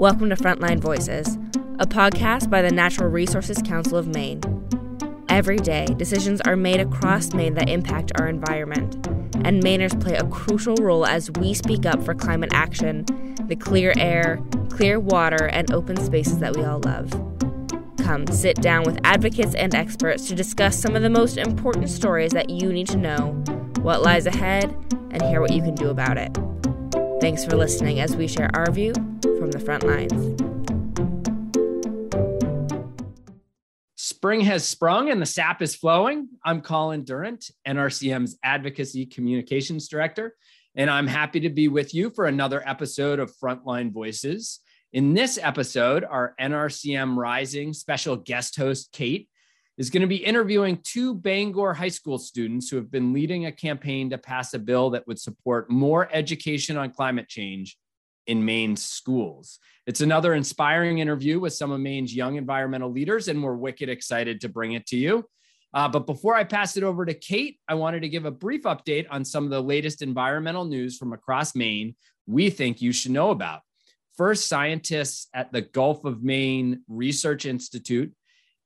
Welcome to Frontline Voices, a podcast by the Natural Resources Council of Maine. Every day, decisions are made across Maine that impact our environment, and Mainers play a crucial role as we speak up for climate action, the clear air, clear water, and open spaces that we all love. Come sit down with advocates and experts to discuss some of the most important stories that you need to know, what lies ahead, and hear what you can do about it. Thanks for listening as we share our view from the front lines. Spring has sprung and the sap is flowing. I'm Colin Durant, NRCM's Advocacy Communications Director, and I'm happy to be with you for another episode of Frontline Voices. In this episode, our NRCM Rising special guest host, Kate, is going to be interviewing two Bangor High School students who have been leading a campaign to pass a bill that would support more education on climate change in Maine's schools. It's another inspiring interview with some of Maine's young environmental leaders, and we're wicked excited to bring it to you. Uh, but before I pass it over to Kate, I wanted to give a brief update on some of the latest environmental news from across Maine we think you should know about. First, scientists at the Gulf of Maine Research Institute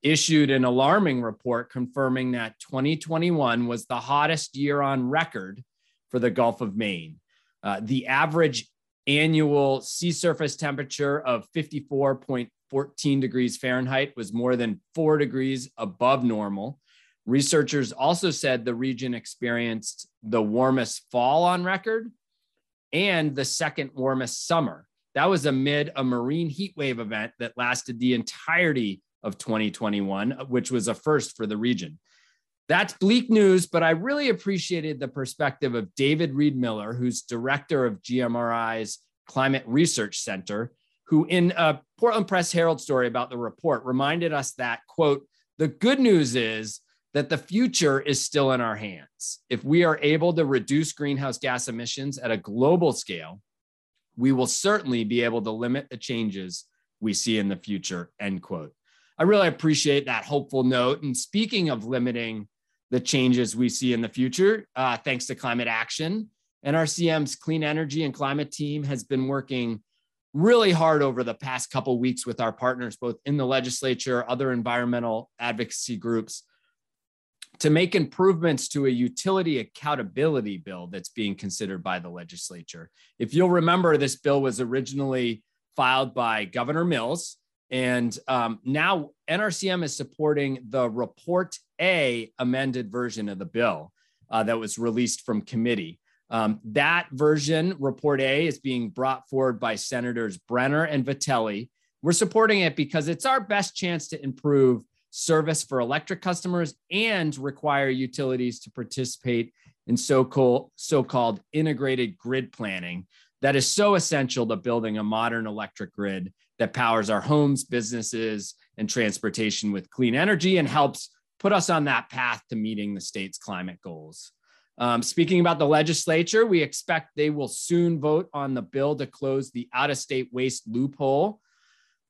issued an alarming report confirming that 2021 was the hottest year on record for the Gulf of Maine. Uh, the average annual sea surface temperature of 54.14 degrees Fahrenheit was more than four degrees above normal. Researchers also said the region experienced the warmest fall on record and the second warmest summer. That was amid a marine heat wave event that lasted the entirety of 2021, which was a first for the region. That's bleak news, but I really appreciated the perspective of David Reidmiller, who's director of GMRI's Climate Research Center, who in a Portland Press Herald story about the report reminded us that, quote, the good news is that the future is still in our hands. If we are able to reduce greenhouse gas emissions at a global scale, we will certainly be able to limit the changes we see in the future, end quote. I really appreciate that hopeful note. And speaking of limiting the changes we see in the future, uh, thanks to climate action, NRCM's clean energy and climate team has been working really hard over the past couple weeks with our partners, both in the legislature, other environmental advocacy groups, to make improvements to a utility accountability bill that's being considered by the legislature. If you'll remember, this bill was originally filed by Governor Mills and um, now NRCM is supporting the Report A amended version of the bill uh, that was released from committee. Um, that version, Report A, is being brought forward by Senators Brenner and Vitelli. We're supporting it because it's our best chance to improve service for electric customers and require utilities to participate in so-called, so-called integrated grid planning that is so essential to building a modern electric grid that powers our homes, businesses, and transportation with clean energy and helps put us on that path to meeting the state's climate goals. Um, speaking about the legislature, we expect they will soon vote on the bill to close the out of state waste loophole.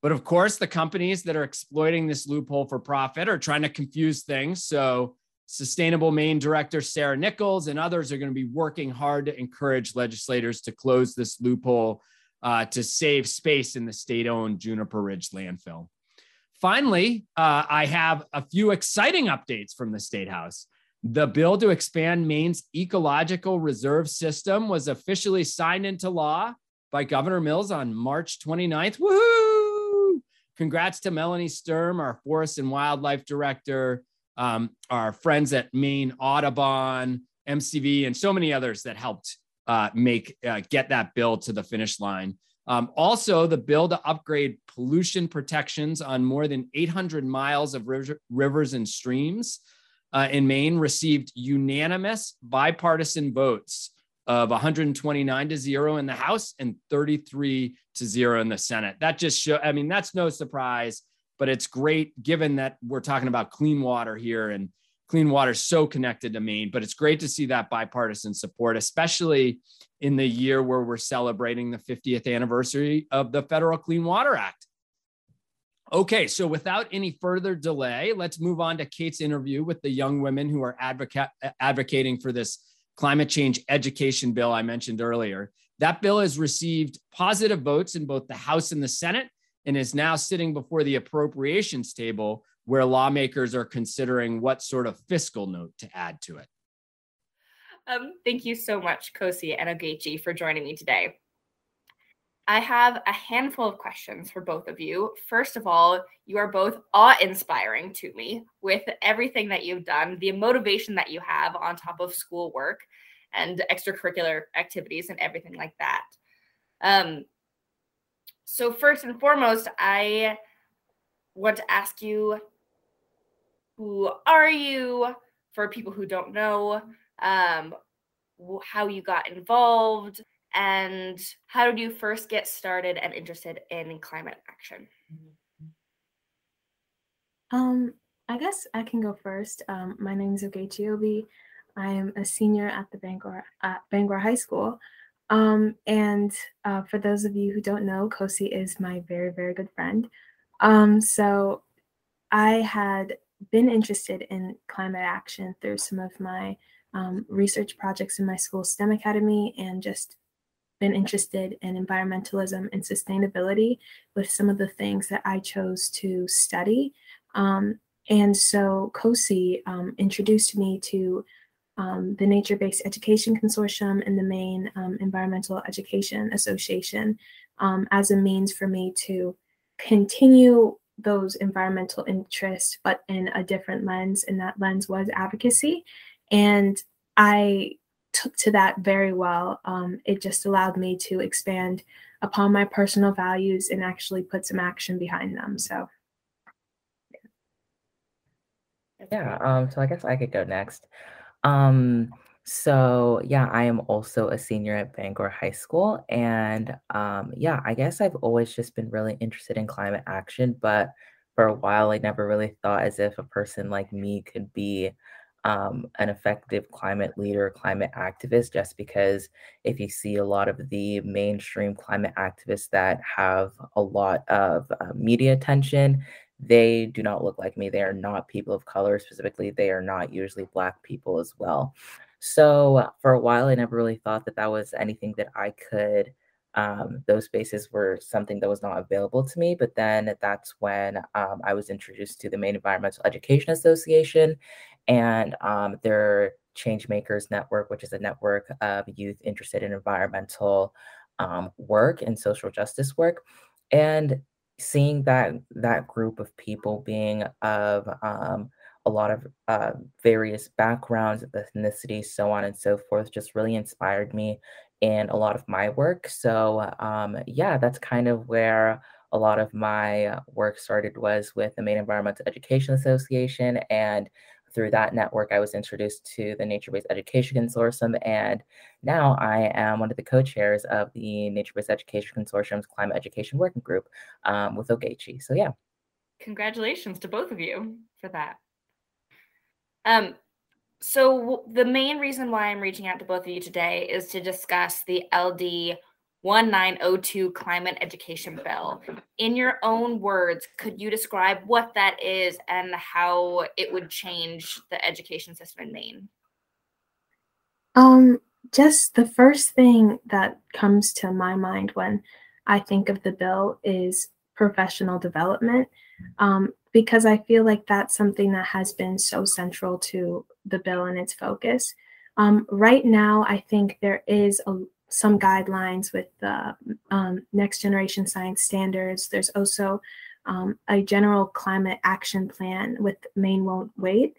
But of course, the companies that are exploiting this loophole for profit are trying to confuse things. So, Sustainable Maine Director Sarah Nichols and others are going to be working hard to encourage legislators to close this loophole uh, to save space in the state owned Juniper Ridge landfill. Finally, uh, I have a few exciting updates from the State House. The bill to expand Maine's ecological reserve system was officially signed into law by Governor Mills on March 29th. Woohoo! Congrats to Melanie Sturm, our Forest and Wildlife Director, um, our friends at Maine Audubon, MCV, and so many others that helped uh, make uh, get that bill to the finish line. Um, also, the bill to upgrade pollution protections on more than 800 miles of river, rivers and streams uh, in Maine received unanimous bipartisan votes of 129 to zero in the House and 33 to zero in the Senate. That just show. I mean, that's no surprise, but it's great given that we're talking about clean water here and clean water is so connected to Maine, but it's great to see that bipartisan support, especially in the year where we're celebrating the 50th anniversary of the Federal Clean Water Act. Okay, so without any further delay, let's move on to Kate's interview with the young women who are advocating for this climate change education bill I mentioned earlier. That bill has received positive votes in both the House and the Senate and is now sitting before the appropriations table where lawmakers are considering what sort of fiscal note to add to it. Um, thank you so much, Kosi and Ogechi, for joining me today. I have a handful of questions for both of you. First of all, you are both awe inspiring to me with everything that you've done, the motivation that you have on top of schoolwork and extracurricular activities and everything like that. Um, so, first and foremost, I want to ask you who are you for people who don't know, um, how you got involved, and how did you first get started and interested in climate action? Um, I guess I can go first. Um, my name is Ogechi Obi. I am a senior at the Bangor at Bangor High School. Um, and uh, for those of you who don't know, Kosi is my very, very good friend. Um, so I had been interested in climate action through some of my um, research projects in my school STEM Academy and just been interested in environmentalism and sustainability with some of the things that I chose to study. Um, and so Kosi um, introduced me to um, the Nature Based Education Consortium and the Maine um, Environmental Education Association um, as a means for me to continue those environmental interests, but in a different lens. And that lens was advocacy. And I took to that very well. Um, it just allowed me to expand upon my personal values and actually put some action behind them. So, yeah. Um, so I guess I could go next. Um, so yeah, I am also a senior at Bangor High School. And um, yeah, I guess I've always just been really interested in climate action, but for a while I never really thought as if a person like me could be um, an effective climate leader, climate activist, just because if you see a lot of the mainstream climate activists that have a lot of uh, media attention, they do not look like me. They are not people of color, specifically, they are not usually Black people as well. So for a while, I never really thought that that was anything that I could. Um, those spaces were something that was not available to me. But then that's when um, I was introduced to the Maine Environmental Education Association and um, their Changemakers Network, which is a network of youth interested in environmental um, work and social justice work. And seeing that that group of people being of um, a lot of uh, various backgrounds, ethnicities, so on and so forth, just really inspired me in a lot of my work. So um, yeah, that's kind of where a lot of my work started was with the Maine Environmental Education Association and through that network, I was introduced to the Nature Based Education Consortium, and now I am one of the co chairs of the Nature Based Education Consortium's Climate Education Working Group um, with Ogechi. So, yeah. Congratulations to both of you for that. Um, so, the main reason why I'm reaching out to both of you today is to discuss the LD 1902 Climate Education Bill. In your own words, could you describe what that is and how it would change the education system in Maine? Um, just the first thing that comes to my mind when I think of the bill is professional development, um, because I feel like that's something that has been so central to the bill and its focus. Um, right now, I think there is a some guidelines with the um, next generation science standards. There's also um, a general climate action plan with Maine Won't Wait.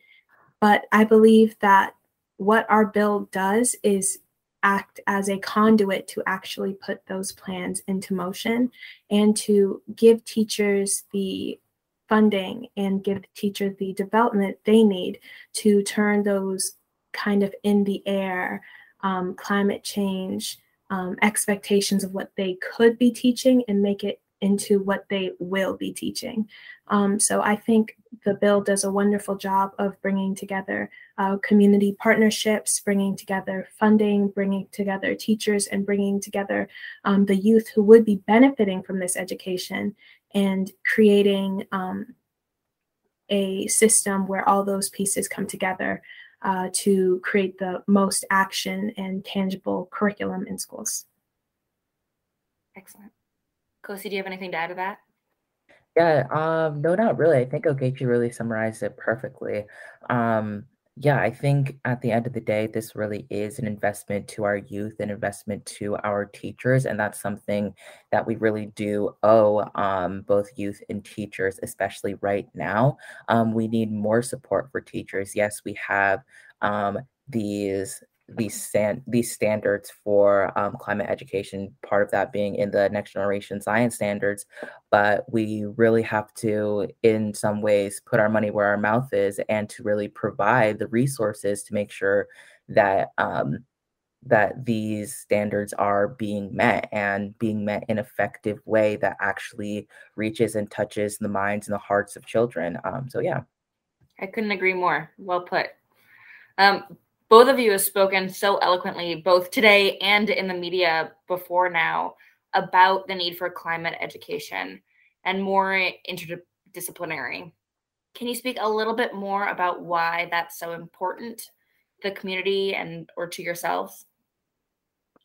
But I believe that what our bill does is act as a conduit to actually put those plans into motion and to give teachers the funding and give the teachers the development they need to turn those kind of in the air um, climate change um, expectations of what they could be teaching and make it into what they will be teaching. Um, so I think the bill does a wonderful job of bringing together uh, community partnerships, bringing together funding, bringing together teachers, and bringing together um, the youth who would be benefiting from this education and creating um, a system where all those pieces come together uh, to create the most action and tangible curriculum in schools. Excellent. Kosi, do you have anything to add to that? Yeah, um, no, not really. I think Ogechi really summarized it perfectly. Um, yeah, I think at the end of the day, this really is an investment to our youth, an investment to our teachers, and that's something that we really do owe um, both youth and teachers, especially right now. Um, we need more support for teachers. Yes, we have um, these these stand these standards for um, climate education part of that being in the next generation science standards. But we really have to in some ways put our money where our mouth is and to really provide the resources to make sure that um, that these standards are being met and being met in effective way that actually reaches and touches the minds and the hearts of children. Um, so yeah. I couldn't agree more. Well put. Um, both of you have spoken so eloquently, both today and in the media before now, about the need for climate education and more interdisciplinary. Can you speak a little bit more about why that's so important the community and or to yourselves?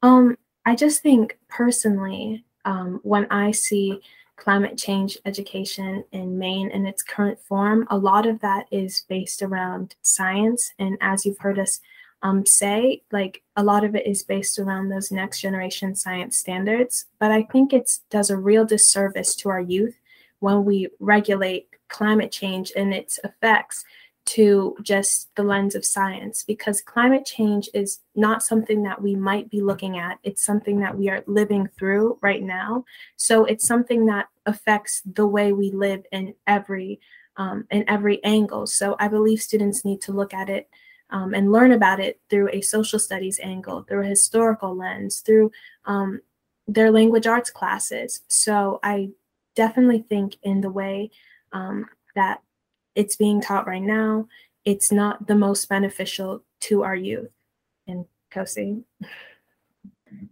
Um, I just think personally, um, when I see climate change education in Maine in its current form, a lot of that is based around science. And as you've heard us um, say, like a lot of it is based around those next generation science standards. But I think it does a real disservice to our youth when we regulate climate change and its effects to just the lens of science because climate change is not something that we might be looking at. It's something that we are living through right now. So it's something that affects the way we live in every um, in every angle. So i believe students need to look at it um, and learn about it through a social studies angle through a historical lens through um, their language arts classes. So i definitely think in the way um, that it's being taught right now, it's not the most beneficial to our youth. And Kosi.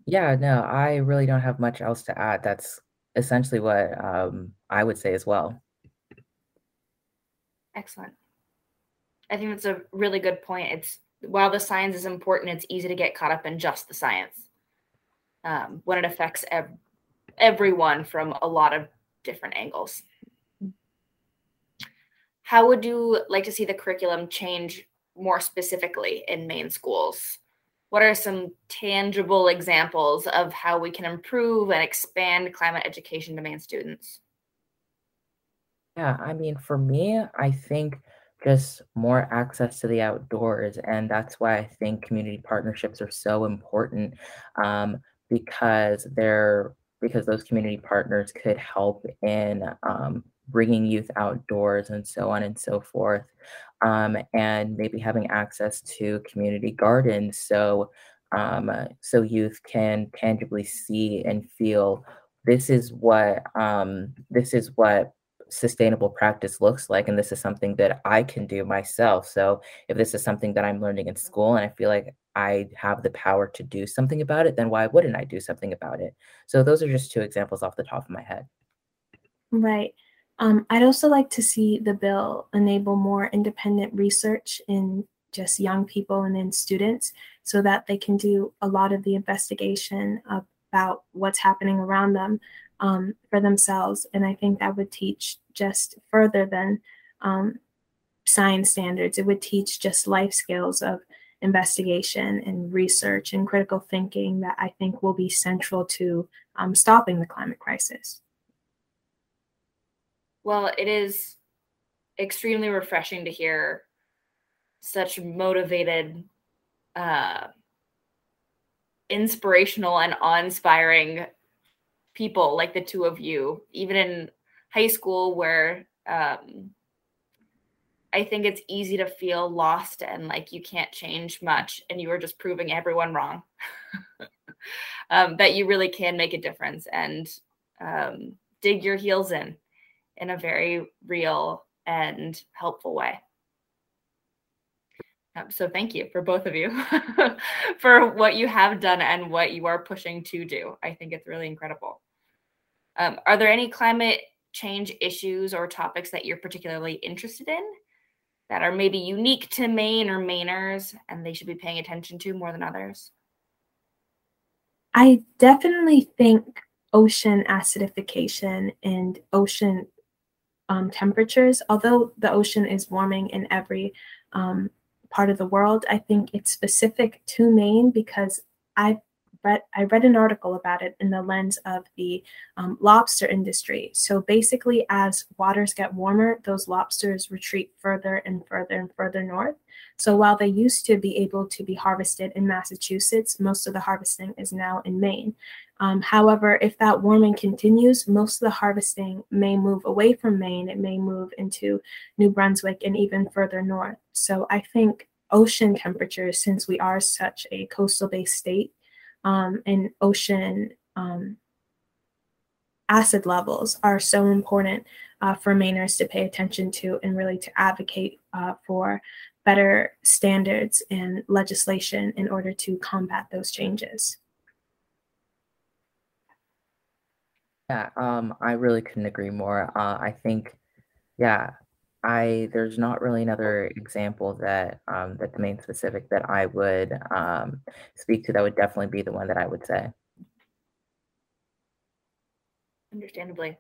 Yeah, no, I really don't have much else to add. That's essentially what um, I would say as well. Excellent. I think that's a really good point. It's while the science is important, it's easy to get caught up in just the science um, when it affects ev- everyone from a lot of different angles how would you like to see the curriculum change more specifically in Maine schools? What are some tangible examples of how we can improve and expand climate education to Maine students? Yeah, I mean, for me, I think just more access to the outdoors. And that's why I think community partnerships are so important um, because they're because those community partners could help in um, bringing youth outdoors and so on and so forth um, and maybe having access to community gardens. So um, so youth can tangibly see and feel this is what um, this is what sustainable practice looks like and this is something that i can do myself. So if this is something that i'm learning in school and i feel like i have the power to do something about it then why wouldn't i do something about it? So those are just two examples off the top of my head. Right um, I'd also like to see the bill enable more independent research in just young people and in students so that they can do a lot of the investigation about what's happening around them um, for themselves. And I think that would teach just further than um, science standards. It would teach just life skills of investigation and research and critical thinking that I think will be central to um, stopping the climate crisis. Well, it is extremely refreshing to hear such motivated, uh, inspirational, and awe inspiring people like the two of you, even in high school, where um, I think it's easy to feel lost and like you can't change much and you are just proving everyone wrong. um, that you really can make a difference and um, dig your heels in in a very real and helpful way. Um, so thank you for both of you for what you have done and what you are pushing to do. I think it's really incredible. Um, are there any climate change issues or topics that you're particularly interested in that are maybe unique to Maine or Mainers and they should be paying attention to more than others? I definitely think ocean acidification and ocean um, temperatures, although the ocean is warming in every um, part of the world, I think it's specific to Maine because I've read I read an article about it in the lens of the um, lobster industry. So basically, as waters get warmer, those lobsters retreat further and further and further north. So while they used to be able to be harvested in Massachusetts, most of the harvesting is now in Maine. Um, however, if that warming continues, most of the harvesting may move away from Maine. It may move into New Brunswick and even further north. So I think ocean temperatures, since we are such a coastal based state, um, and ocean um, acid levels are so important uh, for Mainers to pay attention to and really to advocate uh, for better standards and legislation in order to combat those changes. Yeah, um, I really couldn't agree more. Uh, I think, yeah, I there's not really another example that um, that's Maine specific that I would um, speak to. That would definitely be the one that I would say. Understandably,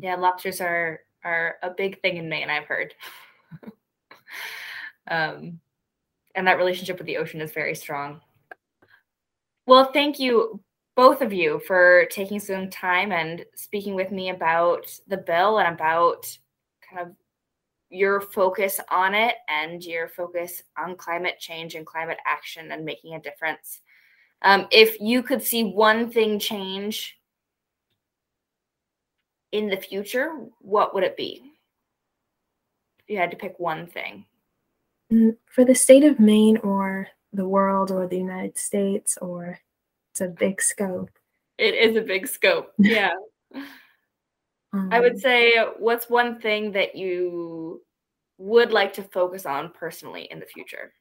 yeah, lobsters are are a big thing in Maine. I've heard, um, and that relationship with the ocean is very strong. Well, thank you both of you for taking some time and speaking with me about the bill and about kind of your focus on it and your focus on climate change and climate action and making a difference. Um, if you could see one thing change in the future, what would it be? You had to pick one thing. Mm, for the state of Maine or the world or the United States or it's a big scope. It is a big scope. Yeah. um, I would um, say, what's one thing that you would like to focus on personally in the future?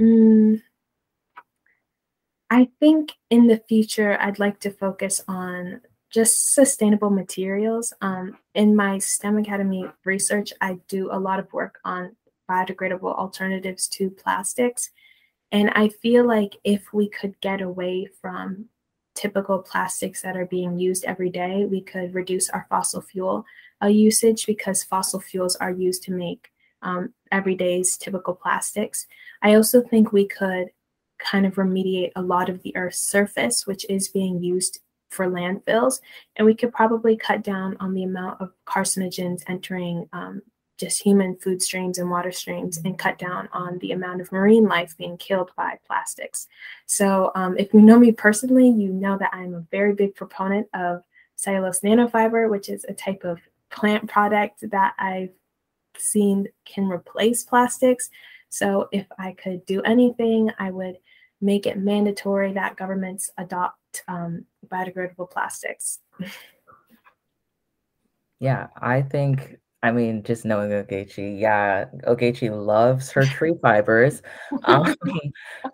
Mm, I think in the future, I'd like to focus on just sustainable materials. Um, in my STEM Academy research, I do a lot of work on biodegradable alternatives to plastics. And I feel like if we could get away from typical plastics that are being used every day, we could reduce our fossil fuel uh, usage because fossil fuels are used to make um, everyday's typical plastics. I also think we could kind of remediate a lot of the Earth's surface, which is being used for landfills, and we could probably cut down on the amount of carcinogens entering um, just human food streams and water streams and cut down on the amount of marine life being killed by plastics. So, um, if you know me personally, you know that I'm a very big proponent of cellulose nanofiber, which is a type of plant product that I've seen can replace plastics. So, if I could do anything, I would make it mandatory that governments adopt um, biodegradable plastics. Yeah, I think I mean, just knowing Ogechi, yeah, Ogechi loves her tree fibers. Um,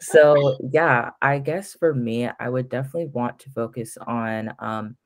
so yeah, I guess for me, I would definitely want to focus on um,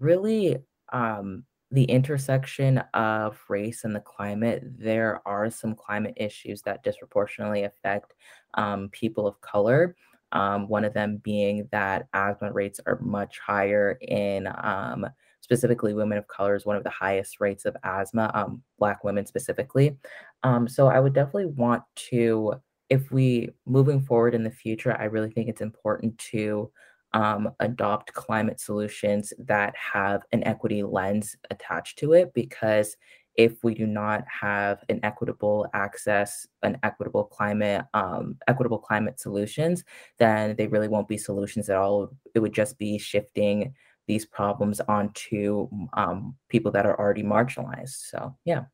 really um, the intersection of race and the climate. There are some climate issues that disproportionately affect um, people of color. Um, one of them being that asthma rates are much higher in um, specifically women of color is one of the highest rates of asthma, um, Black women specifically. Um, so I would definitely want to, if we moving forward in the future, I really think it's important to um, adopt climate solutions that have an equity lens attached to it because if we do not have an equitable access an equitable climate um, equitable climate solutions then they really won't be solutions at all it would just be shifting these problems onto um, people that are already marginalized. So, yeah.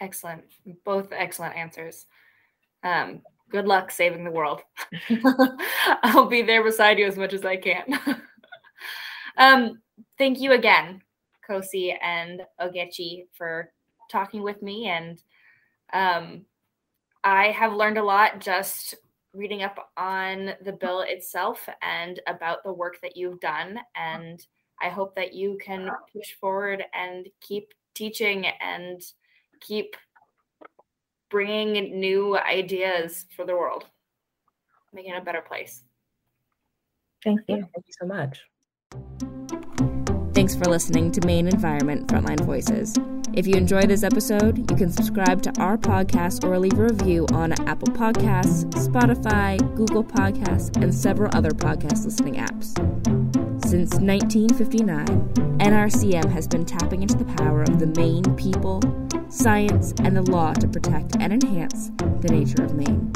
Excellent. Both excellent answers. Um, good luck saving the world. I'll be there beside you as much as I can. um, thank you again, Kosi and Ogechi, for talking with me. And um, I have learned a lot just reading up on the bill itself and about the work that you've done. And I hope that you can push forward and keep teaching and keep bringing new ideas for the world, making it a better place. Thank you. Thank you so much. Thanks for listening to Maine Environment Frontline Voices. If you enjoy this episode, you can subscribe to our podcast or leave a review on Apple Podcasts, Spotify, Google Podcasts, and several other podcast listening apps. Since 1959, NRCM has been tapping into the power of the Maine people, science, and the law to protect and enhance the nature of Maine.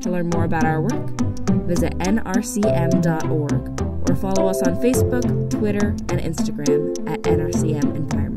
To learn more about our work, visit nrcm.org or follow us on Facebook, Twitter, and Instagram at NRCM Environment.